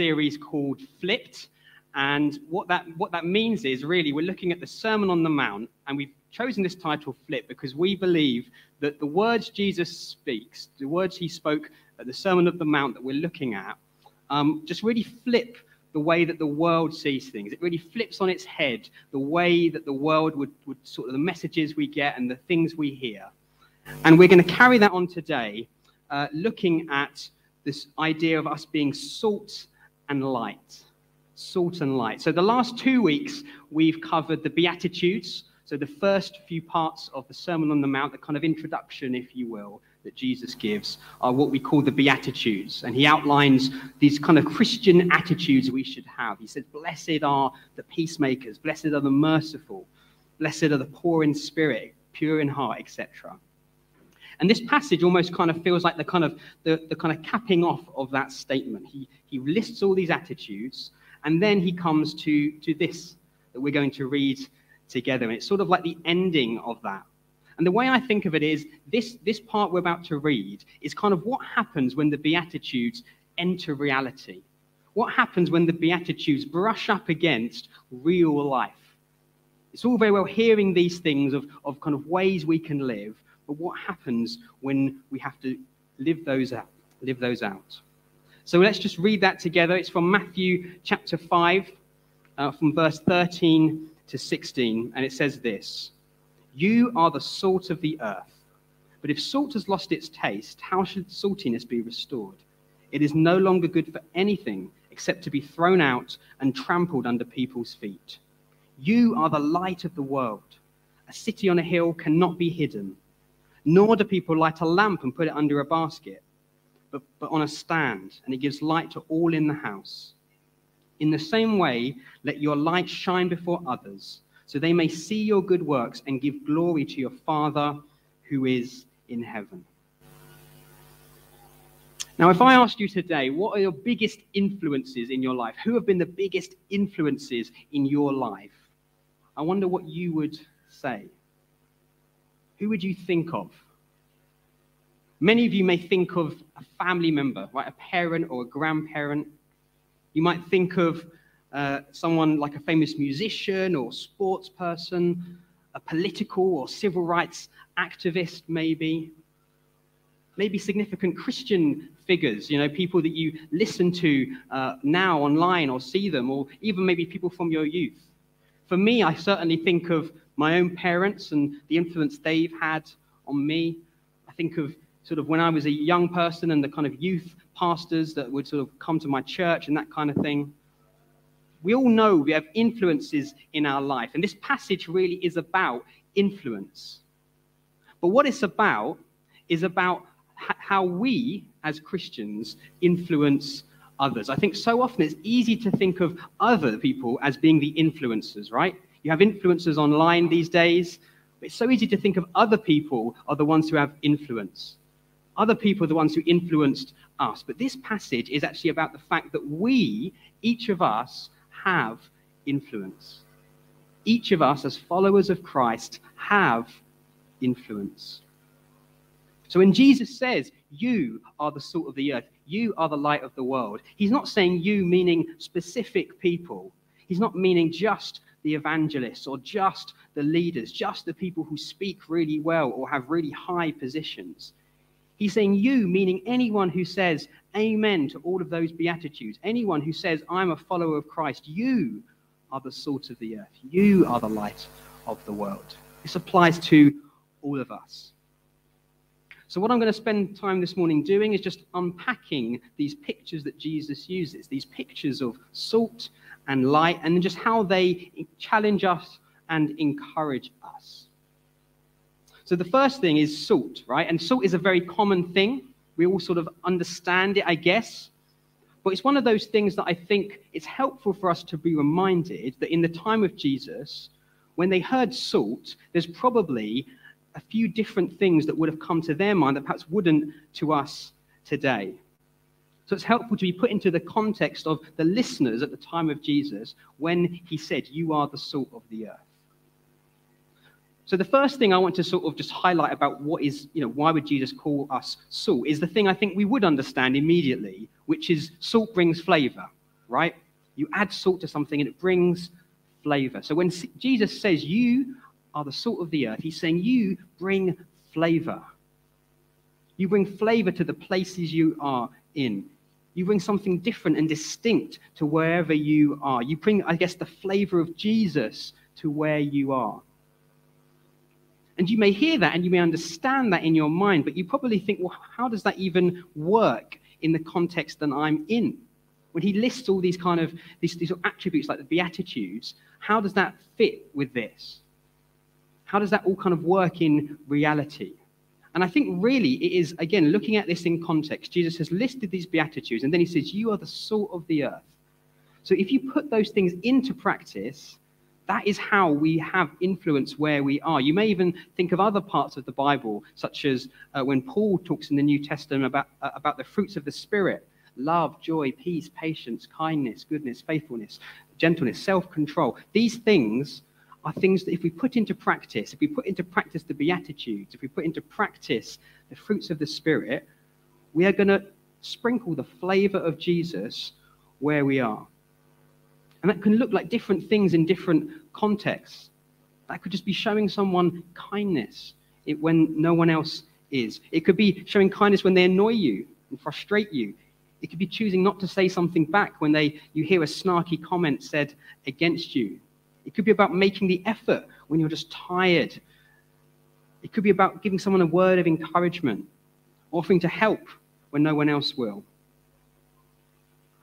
series called Flipped. And what that, what that means is really we're looking at the Sermon on the Mount, and we've chosen this title Flip because we believe that the words Jesus speaks, the words he spoke at the Sermon of the Mount that we're looking at, um, just really flip the way that the world sees things. It really flips on its head the way that the world would, would sort of the messages we get and the things we hear. And we're going to carry that on today, uh, looking at this idea of us being salt and light. Salt and light. So, the last two weeks, we've covered the Beatitudes. So, the first few parts of the Sermon on the Mount, the kind of introduction, if you will, that Jesus gives, are what we call the Beatitudes. And he outlines these kind of Christian attitudes we should have. He says, Blessed are the peacemakers, blessed are the merciful, blessed are the poor in spirit, pure in heart, etc. And this passage almost kind of feels like the kind of the, the kind of capping off of that statement. He, he lists all these attitudes, and then he comes to, to this that we're going to read together. And it's sort of like the ending of that. And the way I think of it is this, this part we're about to read is kind of what happens when the Beatitudes enter reality. What happens when the Beatitudes brush up against real life? It's all very well hearing these things of, of kind of ways we can live, but what happens when we have to live those out? Live those out. So let's just read that together. It's from Matthew chapter 5, uh, from verse 13 to 16, and it says this You are the salt of the earth. But if salt has lost its taste, how should saltiness be restored? It is no longer good for anything except to be thrown out and trampled under people's feet. You are the light of the world. A city on a hill cannot be hidden. Nor do people light a lamp and put it under a basket, but, but on a stand, and it gives light to all in the house. In the same way, let your light shine before others, so they may see your good works and give glory to your Father who is in heaven. Now, if I asked you today, what are your biggest influences in your life? Who have been the biggest influences in your life? I wonder what you would say who would you think of? Many of you may think of a family member, right? A parent or a grandparent. You might think of uh, someone like a famous musician or sports person, a political or civil rights activist, maybe. Maybe significant Christian figures, you know, people that you listen to uh, now online or see them, or even maybe people from your youth. For me, I certainly think of my own parents and the influence they've had on me. I think of sort of when I was a young person and the kind of youth pastors that would sort of come to my church and that kind of thing. We all know we have influences in our life, and this passage really is about influence. But what it's about is about how we as Christians influence others. I think so often it's easy to think of other people as being the influencers, right? You have influencers online these days. It's so easy to think of other people are the ones who have influence. Other people are the ones who influenced us. But this passage is actually about the fact that we, each of us, have influence. Each of us, as followers of Christ, have influence. So when Jesus says, You are the salt of the earth, you are the light of the world, he's not saying you meaning specific people. He's not meaning just the evangelists or just the leaders, just the people who speak really well or have really high positions. He's saying you, meaning anyone who says amen to all of those beatitudes, anyone who says, I'm a follower of Christ, you are the salt of the earth. You are the light of the world. This applies to all of us. So, what I'm going to spend time this morning doing is just unpacking these pictures that Jesus uses, these pictures of salt and light, and just how they challenge us and encourage us. So the first thing is salt, right? And salt is a very common thing. We all sort of understand it, I guess. But it's one of those things that I think it's helpful for us to be reminded that in the time of Jesus, when they heard salt, there's probably a few different things that would have come to their mind that perhaps wouldn't to us today. So it's helpful to be put into the context of the listeners at the time of Jesus when he said, You are the salt of the earth. So the first thing I want to sort of just highlight about what is, you know, why would Jesus call us salt is the thing I think we would understand immediately, which is salt brings flavor, right? You add salt to something and it brings flavor. So when Jesus says you are the salt of the earth, he's saying you bring flavor. You bring flavor to the places you are in. You bring something different and distinct to wherever you are. You bring, I guess, the flavor of Jesus to where you are. And you may hear that and you may understand that in your mind, but you probably think, well, how does that even work in the context that I'm in? When he lists all these kind of these, these attributes like the Beatitudes, how does that fit with this? How does that all kind of work in reality? And I think really it is, again, looking at this in context, Jesus has listed these Beatitudes and then he says, You are the salt of the earth. So if you put those things into practice, that is how we have influence where we are. You may even think of other parts of the Bible, such as uh, when Paul talks in the New Testament about, uh, about the fruits of the Spirit love, joy, peace, patience, kindness, goodness, faithfulness, gentleness, self control. These things are things that if we put into practice, if we put into practice the Beatitudes, if we put into practice the fruits of the Spirit, we are going to sprinkle the flavor of Jesus where we are. And that can look like different things in different contexts. That could just be showing someone kindness when no one else is. It could be showing kindness when they annoy you and frustrate you. It could be choosing not to say something back when they, you hear a snarky comment said against you. It could be about making the effort when you're just tired. It could be about giving someone a word of encouragement, offering to help when no one else will.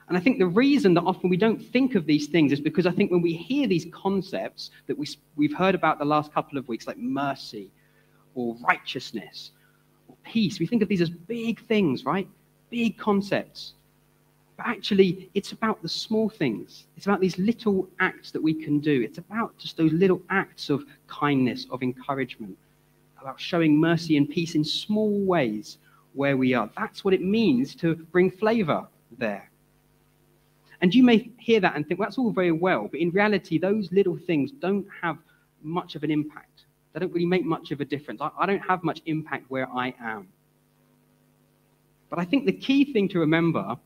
And I think the reason that often we don't think of these things is because I think when we hear these concepts that we, we've heard about the last couple of weeks, like mercy or righteousness or peace, we think of these as big things, right? Big concepts. But actually, it's about the small things. It's about these little acts that we can do. It's about just those little acts of kindness, of encouragement, about showing mercy and peace in small ways where we are. That's what it means to bring flavor there. And you may hear that and think, well, that's all very well. But in reality, those little things don't have much of an impact. They don't really make much of a difference. I, I don't have much impact where I am. But I think the key thing to remember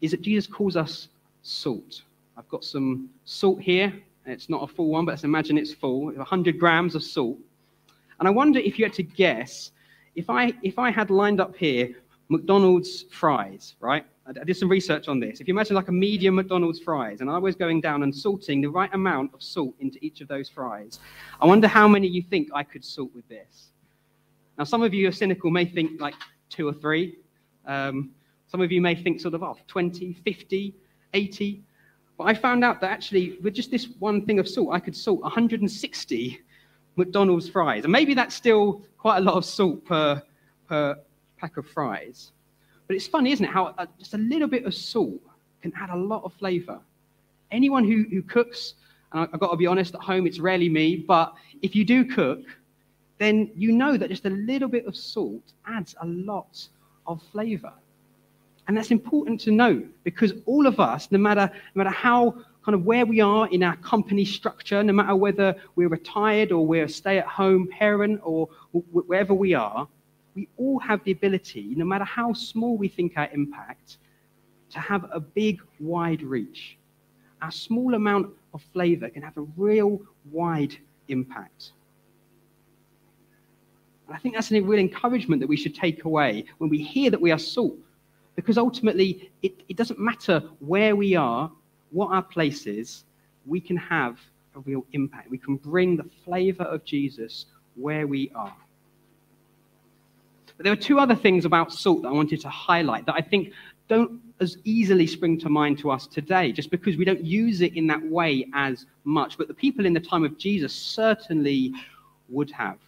is that Jesus calls us salt. I've got some salt here. It's not a full one, but let's imagine it's full 100 grams of salt. And I wonder if you had to guess if I, if I had lined up here McDonald's fries, right? I did some research on this. If you imagine like a medium McDonald's fries, and I was going down and salting the right amount of salt into each of those fries, I wonder how many you think I could salt with this. Now, some of you are cynical, may think like two or three. Um, some of you may think sort of, oh, 20, 50, 80. But I found out that actually, with just this one thing of salt, I could salt 160 McDonald's fries. And maybe that's still quite a lot of salt per, per pack of fries. But it's funny, isn't it, how uh, just a little bit of salt can add a lot of flavor. Anyone who, who cooks, and I've got to be honest, at home it's rarely me, but if you do cook, then you know that just a little bit of salt adds a lot of flavor. And that's important to know because all of us, no matter, no matter how kind of where we are in our company structure, no matter whether we're retired or we're a stay at home parent or wherever we are, we all have the ability, no matter how small we think our impact, to have a big, wide reach. Our small amount of flavor can have a real wide impact. And I think that's a real encouragement that we should take away when we hear that we are salt because ultimately, it, it doesn't matter where we are, what our place is, we can have a real impact. We can bring the flavor of Jesus where we are. But there are two other things about salt that I wanted to highlight that I think don't as easily spring to mind to us today, just because we don't use it in that way as much. But the people in the time of Jesus certainly would have.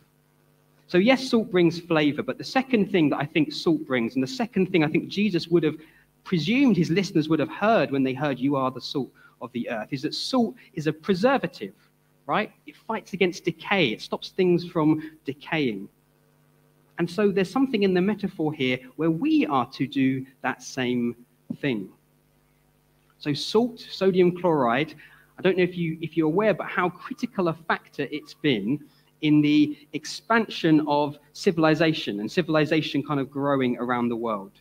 So, yes, salt brings flavor, but the second thing that I think salt brings, and the second thing I think Jesus would have presumed his listeners would have heard when they heard, You are the salt of the earth, is that salt is a preservative, right? It fights against decay, it stops things from decaying. And so there's something in the metaphor here where we are to do that same thing. So, salt, sodium chloride, I don't know if, you, if you're aware, but how critical a factor it's been in the expansion of civilization and civilization kind of growing around the world.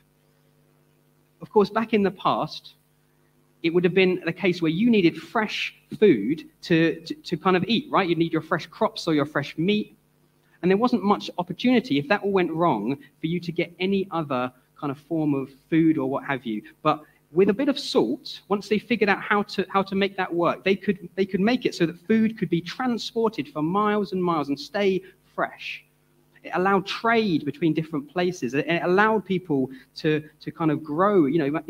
Of course, back in the past, it would have been the case where you needed fresh food to, to, to kind of eat, right? You'd need your fresh crops or your fresh meat. And there wasn't much opportunity, if that all went wrong, for you to get any other kind of form of food or what have you. But with a bit of salt, once they figured out how to, how to make that work, they could, they could make it so that food could be transported for miles and miles and stay fresh. It allowed trade between different places. It allowed people to, to kind of grow. You know,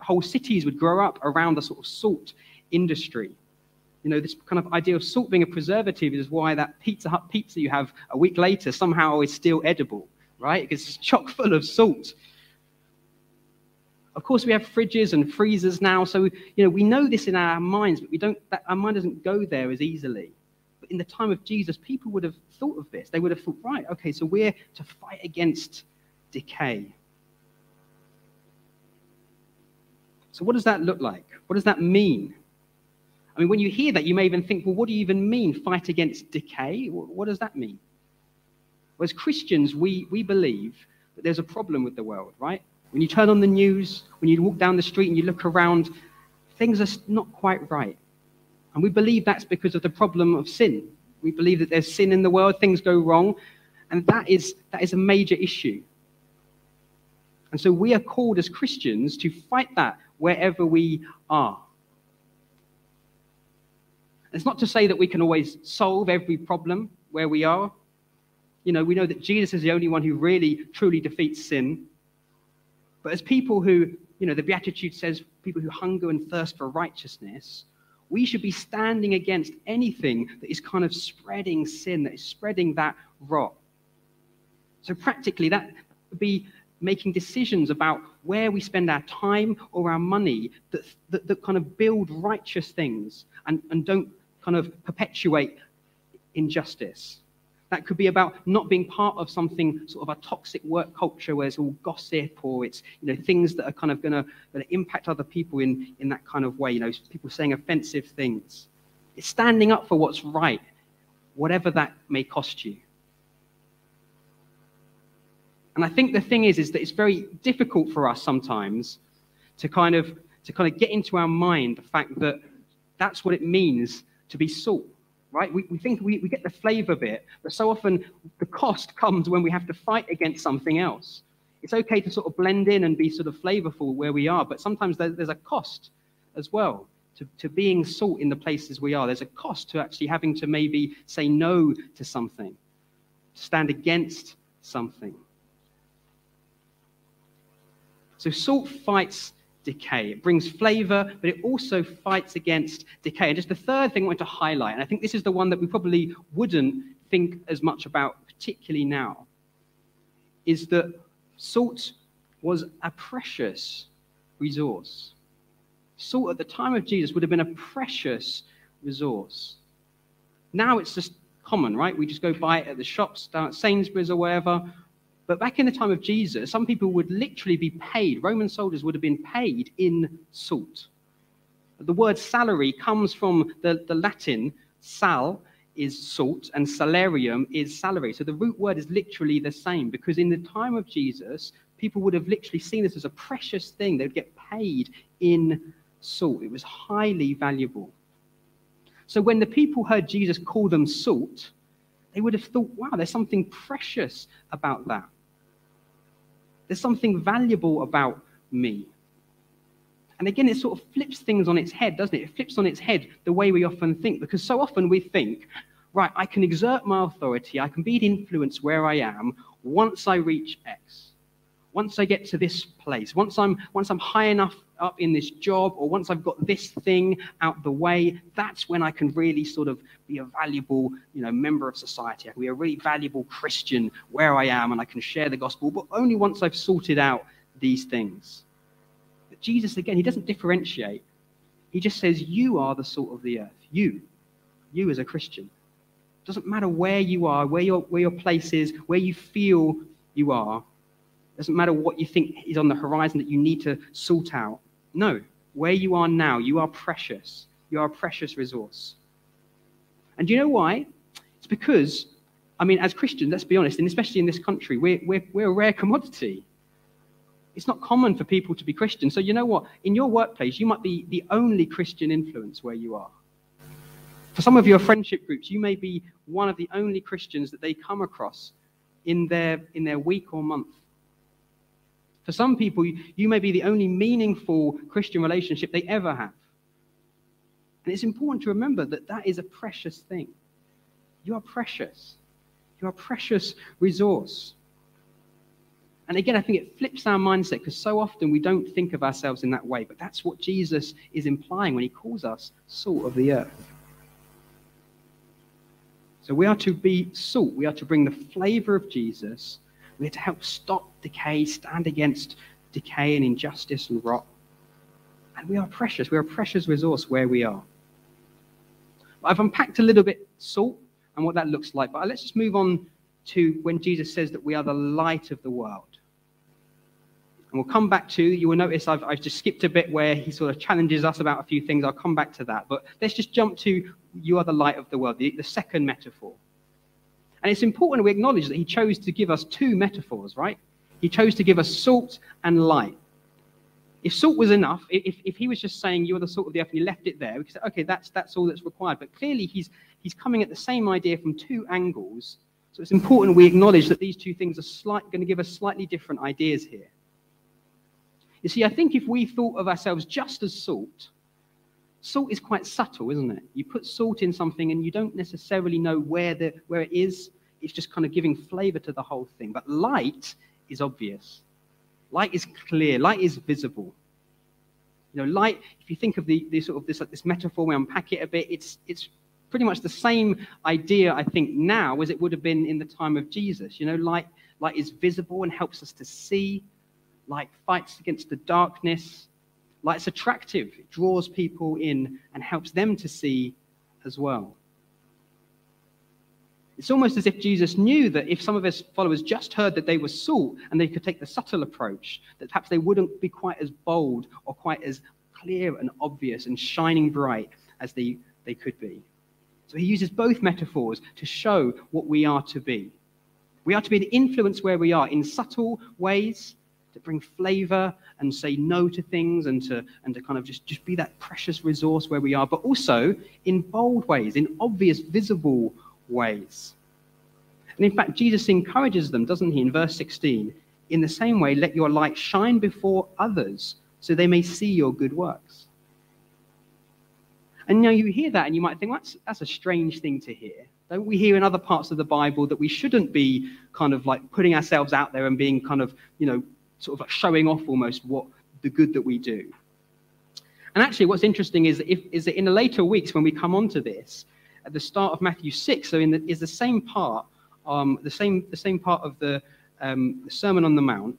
whole cities would grow up around the sort of salt industry. You know, this kind of idea of salt being a preservative is why that Pizza Hut pizza you have a week later somehow is still edible, right? Because it's chock full of salt. Of course, we have fridges and freezers now, so you know we know this in our minds, but we don't. That, our mind doesn't go there as easily. But in the time of Jesus, people would have thought of this. They would have thought, right, okay, so we're to fight against decay. So, what does that look like? What does that mean? I mean, when you hear that, you may even think, well, what do you even mean, fight against decay? What does that mean? Well, as Christians, we, we believe that there's a problem with the world, right? When you turn on the news, when you walk down the street and you look around, things are not quite right. And we believe that's because of the problem of sin. We believe that there's sin in the world, things go wrong, and that is, that is a major issue. And so we are called as Christians to fight that wherever we are. It's not to say that we can always solve every problem where we are. You know, we know that Jesus is the only one who really, truly defeats sin. But as people who, you know, the Beatitude says, people who hunger and thirst for righteousness, we should be standing against anything that is kind of spreading sin, that is spreading that rot. So practically, that would be making decisions about where we spend our time or our money that, that, that kind of build righteous things and, and don't kind of perpetuate injustice. That could be about not being part of something sort of a toxic work culture where it's all gossip or it's you know things that are kind of going to impact other people in, in that kind of way. You know, people saying offensive things. It's standing up for what's right, whatever that may cost you. And I think the thing is, is that it's very difficult for us sometimes to kind of to kind of get into our mind the fact that that's what it means to be salt right? We, we think we, we get the flavor bit, but so often the cost comes when we have to fight against something else. It's okay to sort of blend in and be sort of flavorful where we are, but sometimes there, there's a cost as well to, to being salt in the places we are. There's a cost to actually having to maybe say no to something, stand against something. So salt fights decay. It brings flavor, but it also fights against decay. And just the third thing I want to highlight, and I think this is the one that we probably wouldn't think as much about, particularly now, is that salt was a precious resource. Salt at the time of Jesus would have been a precious resource. Now it's just common, right? We just go buy it at the shops down at Sainsbury's or wherever, but back in the time of Jesus, some people would literally be paid, Roman soldiers would have been paid in salt. The word salary comes from the, the Latin sal is salt and salarium is salary. So the root word is literally the same because in the time of Jesus, people would have literally seen this as a precious thing. They would get paid in salt, it was highly valuable. So when the people heard Jesus call them salt, they would have thought, wow, there's something precious about that. There's something valuable about me. And again, it sort of flips things on its head, doesn't it? It flips on its head the way we often think, because so often we think, right, I can exert my authority, I can be an influence where I am once I reach X once I get to this place, once I'm, once I'm high enough up in this job, or once I've got this thing out the way, that's when I can really sort of be a valuable, you know, member of society. I can be a really valuable Christian where I am, and I can share the gospel, but only once I've sorted out these things. But Jesus, again, he doesn't differentiate. He just says, You are the salt of the earth. You. You as a Christian. Doesn't matter where you are, where your, where your place is, where you feel you are, doesn't matter what you think is on the horizon that you need to sort out. No, where you are now, you are precious. You are a precious resource. And do you know why? It's because, I mean, as Christians, let's be honest, and especially in this country, we're, we're, we're a rare commodity. It's not common for people to be Christian. So, you know what? In your workplace, you might be the only Christian influence where you are. For some of your friendship groups, you may be one of the only Christians that they come across in their, in their week or month. For some people, you may be the only meaningful Christian relationship they ever have. And it's important to remember that that is a precious thing. You are precious. You are a precious resource. And again, I think it flips our mindset because so often we don't think of ourselves in that way. But that's what Jesus is implying when he calls us salt of the earth. So we are to be salt. We are to bring the flavor of Jesus. We are to help stop decay, stand against decay and injustice and rot. And we are precious. We are a precious resource where we are. I've unpacked a little bit salt and what that looks like, but let's just move on to when Jesus says that we are the light of the world. And we'll come back to, you will notice I've, I've just skipped a bit where he sort of challenges us about a few things. I'll come back to that. But let's just jump to, you are the light of the world, the, the second metaphor. And it's important we acknowledge that he chose to give us two metaphors, right? He chose to give us salt and light. If salt was enough, if, if he was just saying you're the salt of the earth and he left it there, we could say, okay, that's, that's all that's required. But clearly he's, he's coming at the same idea from two angles. So it's important we acknowledge that these two things are slight, going to give us slightly different ideas here. You see, I think if we thought of ourselves just as salt, salt is quite subtle, isn't it? You put salt in something and you don't necessarily know where, the, where it is. It's just kind of giving flavor to the whole thing. But light is obvious. Light is clear. Light is visible. You know, light, if you think of the, the sort of this, this metaphor, we unpack it a bit, it's, it's pretty much the same idea, I think, now as it would have been in the time of Jesus. You know, light, light is visible and helps us to see. Light fights against the darkness. Light's attractive, it draws people in and helps them to see as well. It's almost as if Jesus knew that if some of his followers just heard that they were salt and they could take the subtle approach, that perhaps they wouldn't be quite as bold or quite as clear and obvious and shining bright as they, they could be. So he uses both metaphors to show what we are to be. We are to be an influence where we are in subtle ways to bring flavor and say no to things and to, and to kind of just, just be that precious resource where we are, but also in bold ways, in obvious, visible ways. And in fact, Jesus encourages them, doesn't he, in verse 16? In the same way, let your light shine before others so they may see your good works. And now you hear that and you might think, well, that's, that's a strange thing to hear. Don't we hear in other parts of the Bible that we shouldn't be kind of like putting ourselves out there and being kind of, you know, sort of like showing off almost what the good that we do? And actually, what's interesting is that, if, is that in the later weeks when we come on to this, at the start of Matthew 6, so in the, is the same part, um, the, same, the same part of the, um, the Sermon on the Mount,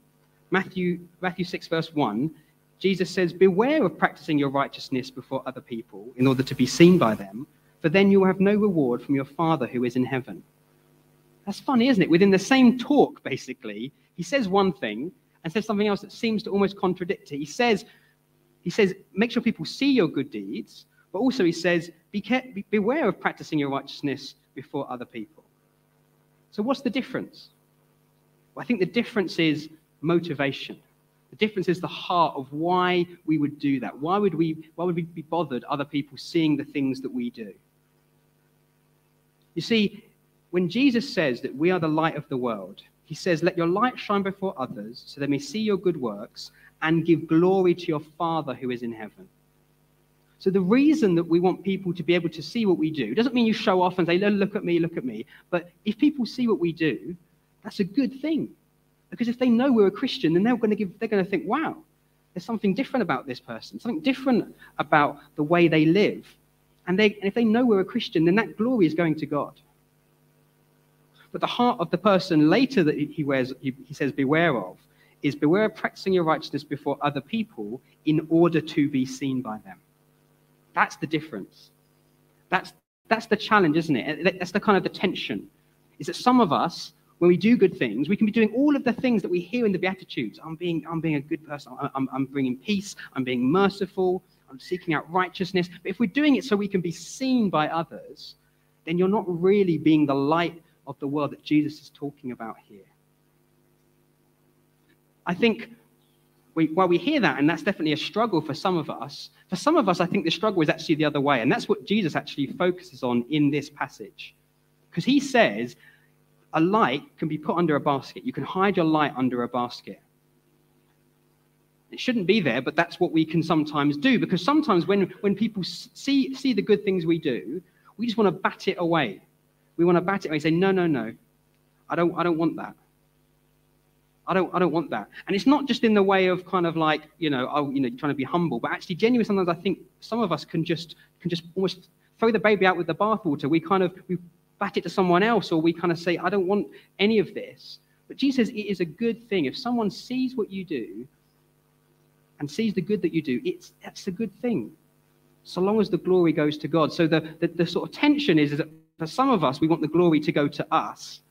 Matthew, Matthew 6, verse 1, Jesus says, Beware of practicing your righteousness before other people in order to be seen by them, for then you will have no reward from your Father who is in heaven. That's funny, isn't it? Within the same talk, basically, he says one thing and says something else that seems to almost contradict it. He says, he says, make sure people see your good deeds, but also he says, be care- beware of practicing your righteousness before other people. So, what's the difference? Well, I think the difference is motivation. The difference is the heart of why we would do that. Why would we, why would we be bothered other people seeing the things that we do? You see, when Jesus says that we are the light of the world, he says, Let your light shine before others so they may see your good works and give glory to your Father who is in heaven. So the reason that we want people to be able to see what we do doesn't mean you show off and say, look at me, look at me. But if people see what we do, that's a good thing. Because if they know we're a Christian, then they're going to give, they're going to think, wow, there's something different about this person, something different about the way they live. And, they, and if they know we're a Christian, then that glory is going to God. But the heart of the person later that he, wears, he, he says, beware of, is beware of practicing your righteousness before other people in order to be seen by them. That's the difference. That's, that's the challenge, isn't it? That's the kind of the tension. Is that some of us, when we do good things, we can be doing all of the things that we hear in the Beatitudes. I'm being, I'm being a good person. I'm, I'm bringing peace. I'm being merciful. I'm seeking out righteousness. But if we're doing it so we can be seen by others, then you're not really being the light of the world that Jesus is talking about here. I think we, while we hear that, and that's definitely a struggle for some of us, for some of us, I think the struggle is actually the other way. And that's what Jesus actually focuses on in this passage. Because he says a light can be put under a basket. You can hide your light under a basket. It shouldn't be there, but that's what we can sometimes do. Because sometimes when, when people see, see the good things we do, we just want to bat it away. We want to bat it and say, no, no, no, I don't, I don't want that. I don't, I don't want that. And it's not just in the way of kind of like, you know, oh, you know, trying to be humble, but actually genuinely sometimes I think some of us can just, can just almost throw the baby out with the bathwater. We kind of, we bat it to someone else or we kind of say, I don't want any of this. But Jesus says it is a good thing. If someone sees what you do and sees the good that you do, it's, that's a good thing. So long as the glory goes to God. So the, the, the sort of tension is, is that for some of us, we want the glory to go to us.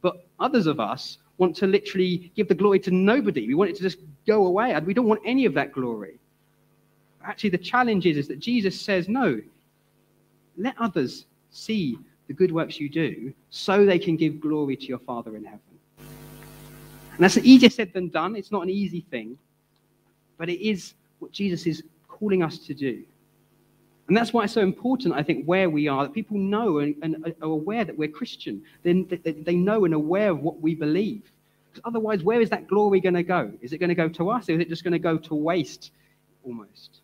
But others of us want to literally give the glory to nobody. We want it to just go away. We don't want any of that glory. Actually, the challenge is, is that Jesus says, no, let others see the good works you do so they can give glory to your Father in heaven. And that's easier said than done. It's not an easy thing, but it is what Jesus is calling us to do. And that's why it's so important, I think, where we are, that people know and, and are aware that we're Christian. Then they, they know and aware of what we believe. Because otherwise, where is that glory going to go? Is it going to go to us, or is it just going to go to waste almost?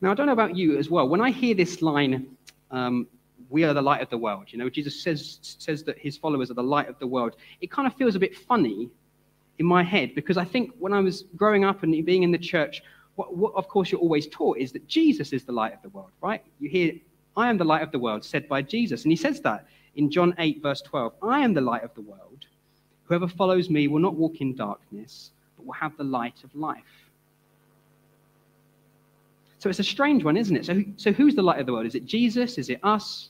Now, I don't know about you as well. When I hear this line, um, we are the light of the world, you know, Jesus says, says that his followers are the light of the world, it kind of feels a bit funny in my head because I think when I was growing up and being in the church, what, what, of course, you're always taught is that Jesus is the light of the world, right? You hear, I am the light of the world, said by Jesus. And he says that in John 8, verse 12 I am the light of the world. Whoever follows me will not walk in darkness, but will have the light of life. So it's a strange one, isn't it? So, so who's the light of the world? Is it Jesus? Is it us?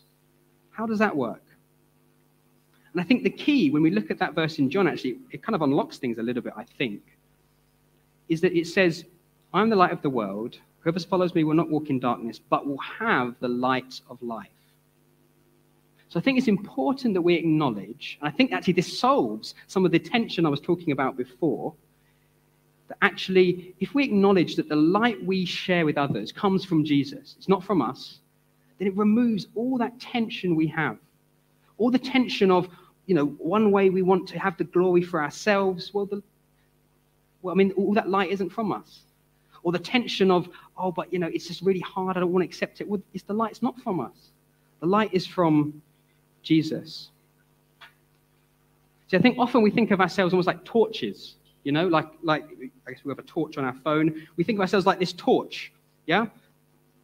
How does that work? And I think the key, when we look at that verse in John, actually, it kind of unlocks things a little bit, I think, is that it says, I am the light of the world. Whoever follows me will not walk in darkness, but will have the light of life. So I think it's important that we acknowledge, and I think actually this solves some of the tension I was talking about before, that actually, if we acknowledge that the light we share with others comes from Jesus, it's not from us, then it removes all that tension we have. All the tension of, you know, one way we want to have the glory for ourselves. Well, the, well I mean, all that light isn't from us or the tension of, oh, but you know, it's just really hard. I don't want to accept it. Well, it's the light's not from us. The light is from Jesus. See, I think often we think of ourselves almost like torches, you know, like, like I guess we have a torch on our phone. We think of ourselves like this torch, yeah?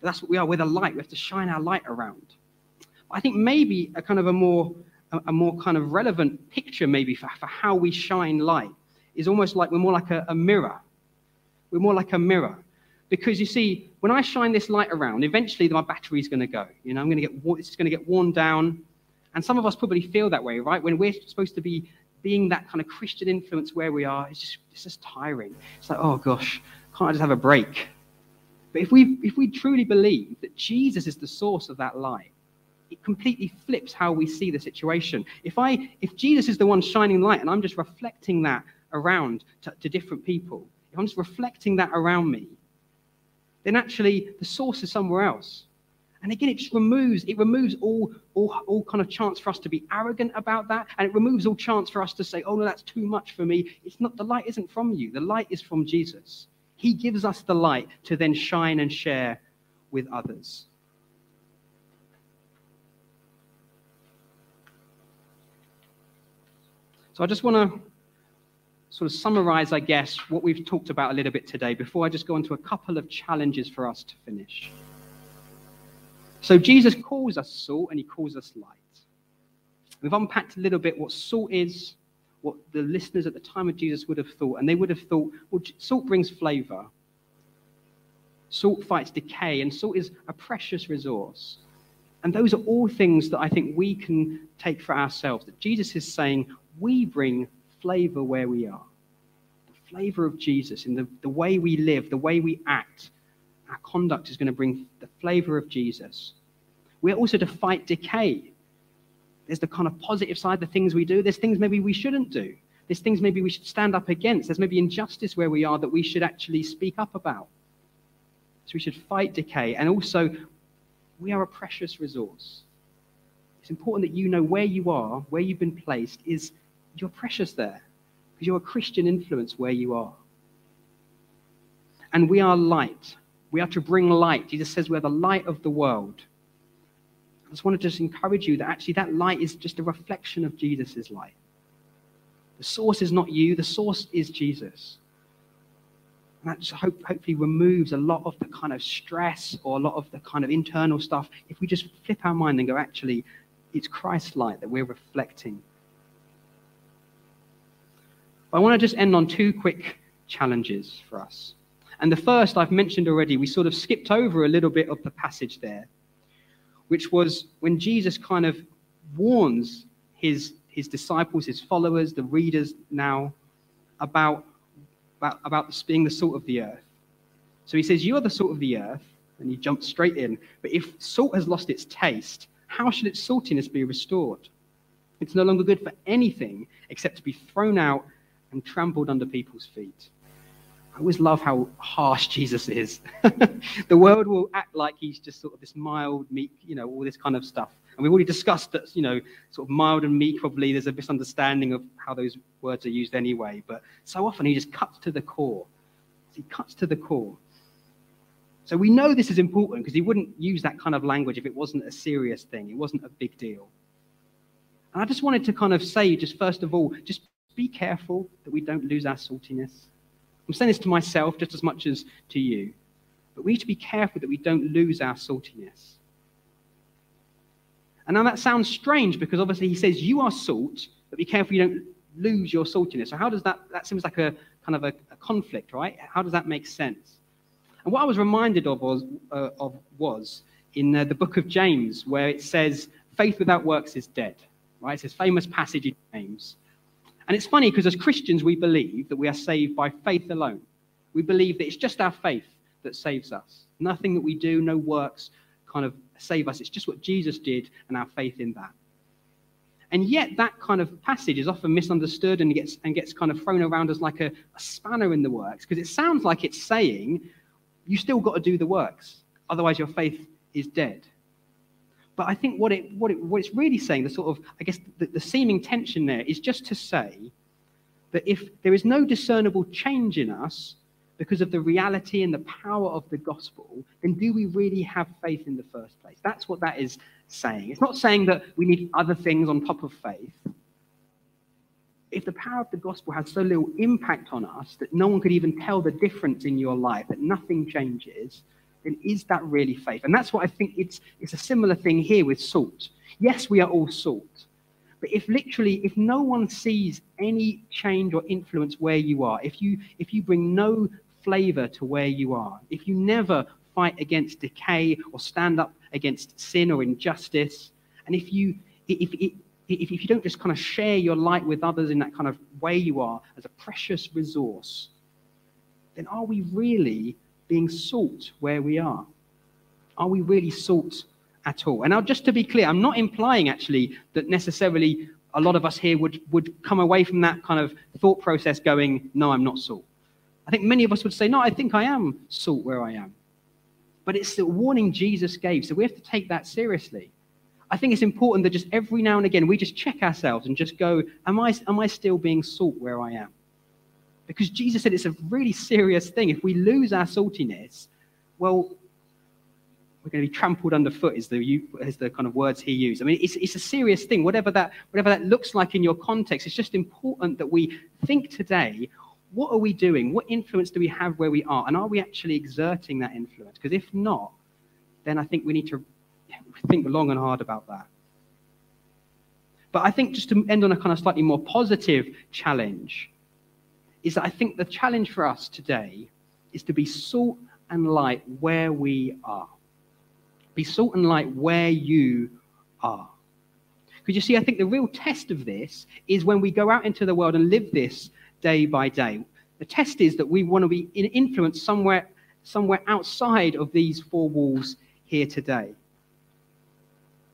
That's what we are. We're the light. We have to shine our light around. I think maybe a kind of a more, a, more kind of relevant picture maybe for, for how we shine light is almost like we're more like a, a mirror we're more like a mirror. Because you see, when I shine this light around, eventually my battery's going to go. You know, I'm going to get it's going to get worn down. And some of us probably feel that way, right? When we're supposed to be being that kind of Christian influence where we are, it's just it's just tiring. It's like, oh gosh, can't I just have a break? But if we if we truly believe that Jesus is the source of that light, it completely flips how we see the situation. If I if Jesus is the one shining light and I'm just reflecting that around to, to different people, if I'm just reflecting that around me, then actually the source is somewhere else. And again, it just removes, it removes all, all, all kind of chance for us to be arrogant about that. And it removes all chance for us to say, oh, no, that's too much for me. It's not, the light isn't from you. The light is from Jesus. He gives us the light to then shine and share with others. So I just want to sort of summarize, I guess, what we've talked about a little bit today before I just go into a couple of challenges for us to finish. So Jesus calls us salt and he calls us light. We've unpacked a little bit what salt is, what the listeners at the time of Jesus would have thought, and they would have thought, well, salt brings flavor. Salt fights decay, and salt is a precious resource. And those are all things that I think we can take for ourselves. That Jesus is saying, we bring flavor where we are. The flavor of Jesus in the, the way we live, the way we act. Our conduct is going to bring the flavor of Jesus. We're also to fight decay. There's the kind of positive side, the things we do. There's things maybe we shouldn't do. There's things maybe we should stand up against. There's maybe injustice where we are that we should actually speak up about. So we should fight decay. And also, we are a precious resource. It's important that you know where you are, where you've been placed, is you're precious there because you're a Christian influence where you are. And we are light. We are to bring light. Jesus says we're the light of the world. I just want to just encourage you that actually that light is just a reflection of Jesus' light. The source is not you, the source is Jesus. And that just hope, hopefully removes a lot of the kind of stress or a lot of the kind of internal stuff. If we just flip our mind and go, actually, it's Christ's light that we're reflecting. I want to just end on two quick challenges for us. And the first I've mentioned already, we sort of skipped over a little bit of the passage there, which was when Jesus kind of warns his, his disciples, his followers, the readers now, about, about, about being the salt of the earth. So he says, You are the salt of the earth, and he jumps straight in. But if salt has lost its taste, how should its saltiness be restored? It's no longer good for anything except to be thrown out and trampled under people's feet. I always love how harsh Jesus is. the world will act like he's just sort of this mild, meek, you know, all this kind of stuff. And we've already discussed that, you know, sort of mild and meek, probably there's a misunderstanding of how those words are used anyway. But so often he just cuts to the core. He cuts to the core. So we know this is important because he wouldn't use that kind of language if it wasn't a serious thing, it wasn't a big deal. And I just wanted to kind of say, just first of all, just be careful that we don't lose our saltiness. I'm saying this to myself just as much as to you. But we need to be careful that we don't lose our saltiness. And now that sounds strange because obviously he says you are salt, but be careful you don't lose your saltiness. So how does that, that seems like a kind of a, a conflict, right? How does that make sense? And what I was reminded of was, uh, of was in uh, the book of James, where it says, faith without works is dead, right? It's this famous passage in James. And it's funny because as Christians, we believe that we are saved by faith alone. We believe that it's just our faith that saves us. Nothing that we do, no works kind of save us. It's just what Jesus did and our faith in that. And yet, that kind of passage is often misunderstood and gets, and gets kind of thrown around as like a, a spanner in the works because it sounds like it's saying you still got to do the works, otherwise, your faith is dead. But I think what, it, what, it, what it's really saying, the sort of, I guess, the, the seeming tension there is just to say that if there is no discernible change in us because of the reality and the power of the gospel, then do we really have faith in the first place? That's what that is saying. It's not saying that we need other things on top of faith. If the power of the gospel has so little impact on us that no one could even tell the difference in your life, that nothing changes, then is that really faith? And that's what I think it's, it's a similar thing here with salt. Yes, we are all salt. But if literally, if no one sees any change or influence where you are, if you, if you bring no flavor to where you are, if you never fight against decay or stand up against sin or injustice, and if you, if, if, if, if you don't just kind of share your light with others in that kind of way you are as a precious resource, then are we really being salt where we are? Are we really salt at all? And now, just to be clear, I'm not implying actually that necessarily a lot of us here would, would come away from that kind of thought process going, no, I'm not salt. I think many of us would say, no, I think I am salt where I am. But it's the warning Jesus gave, so we have to take that seriously. I think it's important that just every now and again we just check ourselves and just go, am I, am I still being salt where I am? Because Jesus said it's a really serious thing. If we lose our saltiness, well, we're going to be trampled underfoot is the, is the kind of words he used. I mean, it's, it's a serious thing. Whatever that, whatever that looks like in your context, it's just important that we think today, what are we doing? What influence do we have where we are? And are we actually exerting that influence? Because if not, then I think we need to think long and hard about that. But I think just to end on a kind of slightly more positive challenge, is that I think the challenge for us today is to be salt and light where we are. Be salt and light where you are. Because you see, I think the real test of this is when we go out into the world and live this day by day. The test is that we want to be influenced somewhere, somewhere outside of these four walls here today.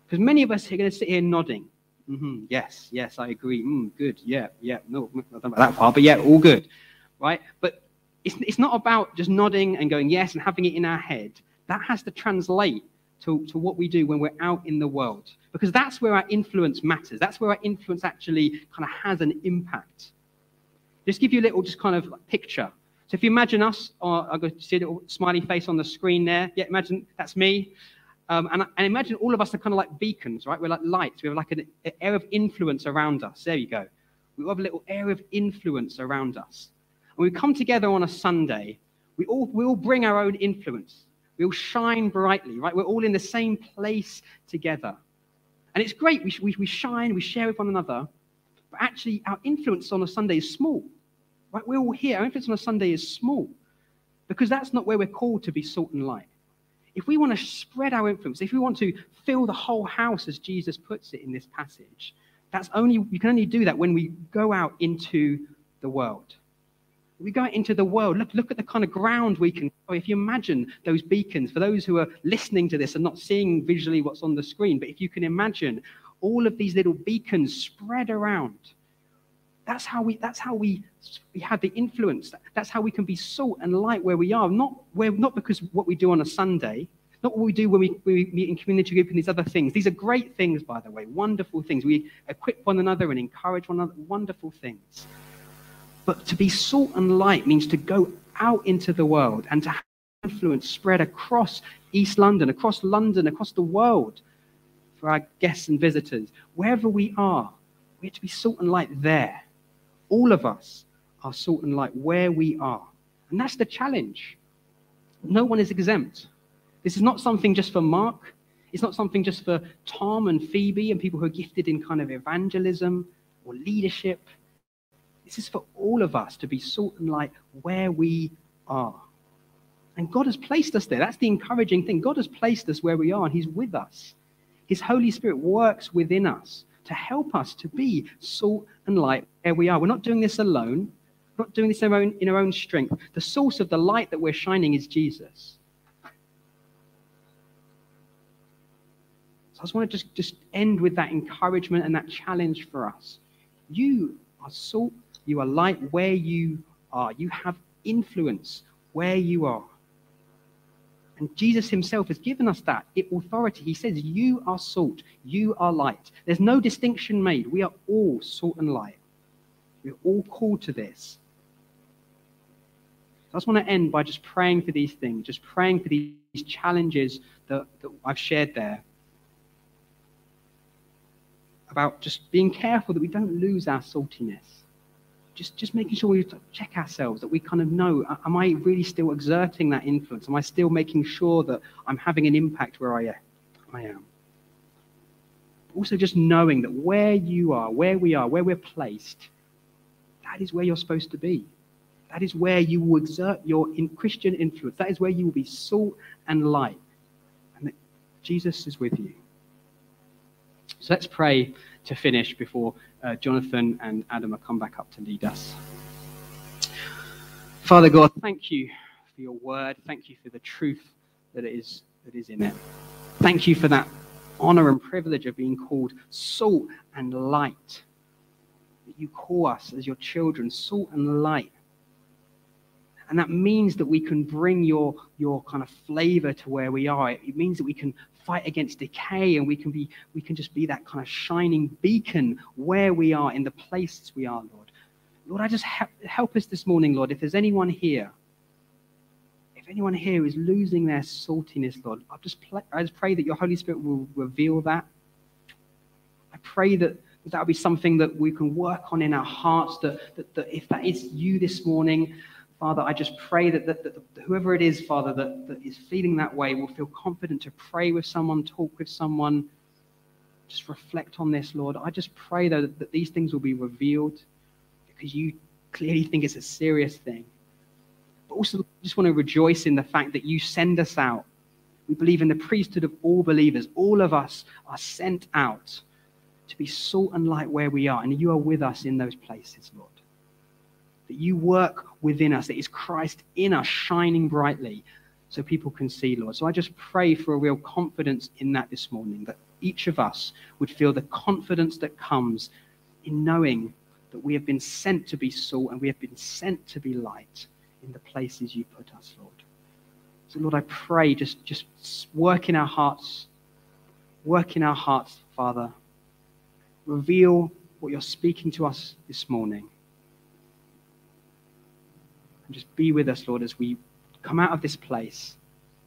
Because many of us are going to sit here nodding. Mm-hmm. Yes, yes, I agree. Mm, good. Yeah, yeah. No, don't about that far, but yeah, all good. Right? But it's, it's not about just nodding and going yes and having it in our head. That has to translate to, to what we do when we're out in the world. Because that's where our influence matters. That's where our influence actually kind of has an impact. Just give you a little just kind of picture. So if you imagine us, or I've got to see a little smiley face on the screen there. Yeah, imagine that's me. Um, and, and, imagine all of us are kind of like beacons, right? We're like lights. We have like an, an air of influence around us. There you go. We have a little air of influence around us. And we come together on a Sunday. We all, we all bring our own influence. We all shine brightly, right? We're all in the same place together. And it's great. We, we, we shine, we share with one another. But actually, our influence on a Sunday is small. Right? We're all here. Our influence on a Sunday is small because that's not where we're called to be salt and light. If we want to spread our influence, if we want to fill the whole house as Jesus puts it in this passage, that's only we can only do that when we go out into the world. We go out into the world. Look, look at the kind of ground we can. If you imagine those beacons, for those who are listening to this and not seeing visually what's on the screen, but if you can imagine all of these little beacons spread around, that's how we. That's how we. We have the influence. That's how we can be salt and light where we are. Not where. Not because what we do on a Sunday. Not what we do when we, we meet in community group and these other things. These are great things, by the way. Wonderful things. We equip one another and encourage one another. Wonderful things. But to be salt and light means to go out into the world and to have influence spread across East London, across London, across the world for our guests and visitors. Wherever we are, we have to be salt and light there. All of us are salt and light where we are. And that's the challenge. No one is exempt. This is not something just for Mark. It's not something just for Tom and Phoebe and people who are gifted in kind of evangelism or leadership. This is for all of us to be salt and light where we are. And God has placed us there. That's the encouraging thing. God has placed us where we are, and He's with us. His Holy Spirit works within us to help us to be salt and light where we are. We're not doing this alone. We're not doing this in our, own, in our own strength. The source of the light that we're shining is Jesus. So I just want to just, just end with that encouragement and that challenge for us. You are salt, you are light where you are. You have influence where you are. And Jesus himself has given us that authority. He says, You are salt, you are light. There's no distinction made. We are all salt and light. We're all called to this. I just want to end by just praying for these things, just praying for these challenges that, that I've shared there. About just being careful that we don't lose our saltiness just, just making sure we check ourselves that we kind of know am I really still exerting that influence? Am I still making sure that I'm having an impact where I, I am? Also, just knowing that where you are, where we are, where we're placed, that is where you're supposed to be. That is where you will exert your Christian influence. That is where you will be salt and light. And that Jesus is with you. So let's pray to finish before uh, Jonathan and Adam come back up to lead us. Father God, thank you for your word. Thank you for the truth that is, that is in it. Thank you for that honor and privilege of being called salt and light. That you call us as your children, salt and light. And that means that we can bring your, your kind of flavor to where we are. It means that we can fight against decay and we can be we can just be that kind of shining beacon where we are in the places we are lord. Lord i just help, help us this morning lord. If there's anyone here if anyone here is losing their saltiness lord i just play, i just pray that your holy spirit will reveal that. I pray that that will be something that we can work on in our hearts that, that, that if that is you this morning Father, I just pray that, that, that, whoever it is, Father, that, that is feeling that way will feel confident to pray with someone, talk with someone, just reflect on this, Lord. I just pray, though, that, that these things will be revealed because you clearly think it's a serious thing. But also, I just want to rejoice in the fact that you send us out. We believe in the priesthood of all believers. All of us are sent out to be salt and light where we are, and you are with us in those places, Lord that you work within us, that is Christ in us shining brightly so people can see, Lord. So I just pray for a real confidence in that this morning, that each of us would feel the confidence that comes in knowing that we have been sent to be salt and we have been sent to be light in the places you put us, Lord. So, Lord, I pray just, just work in our hearts, work in our hearts, Father. Reveal what you're speaking to us this morning. And just be with us, Lord, as we come out of this place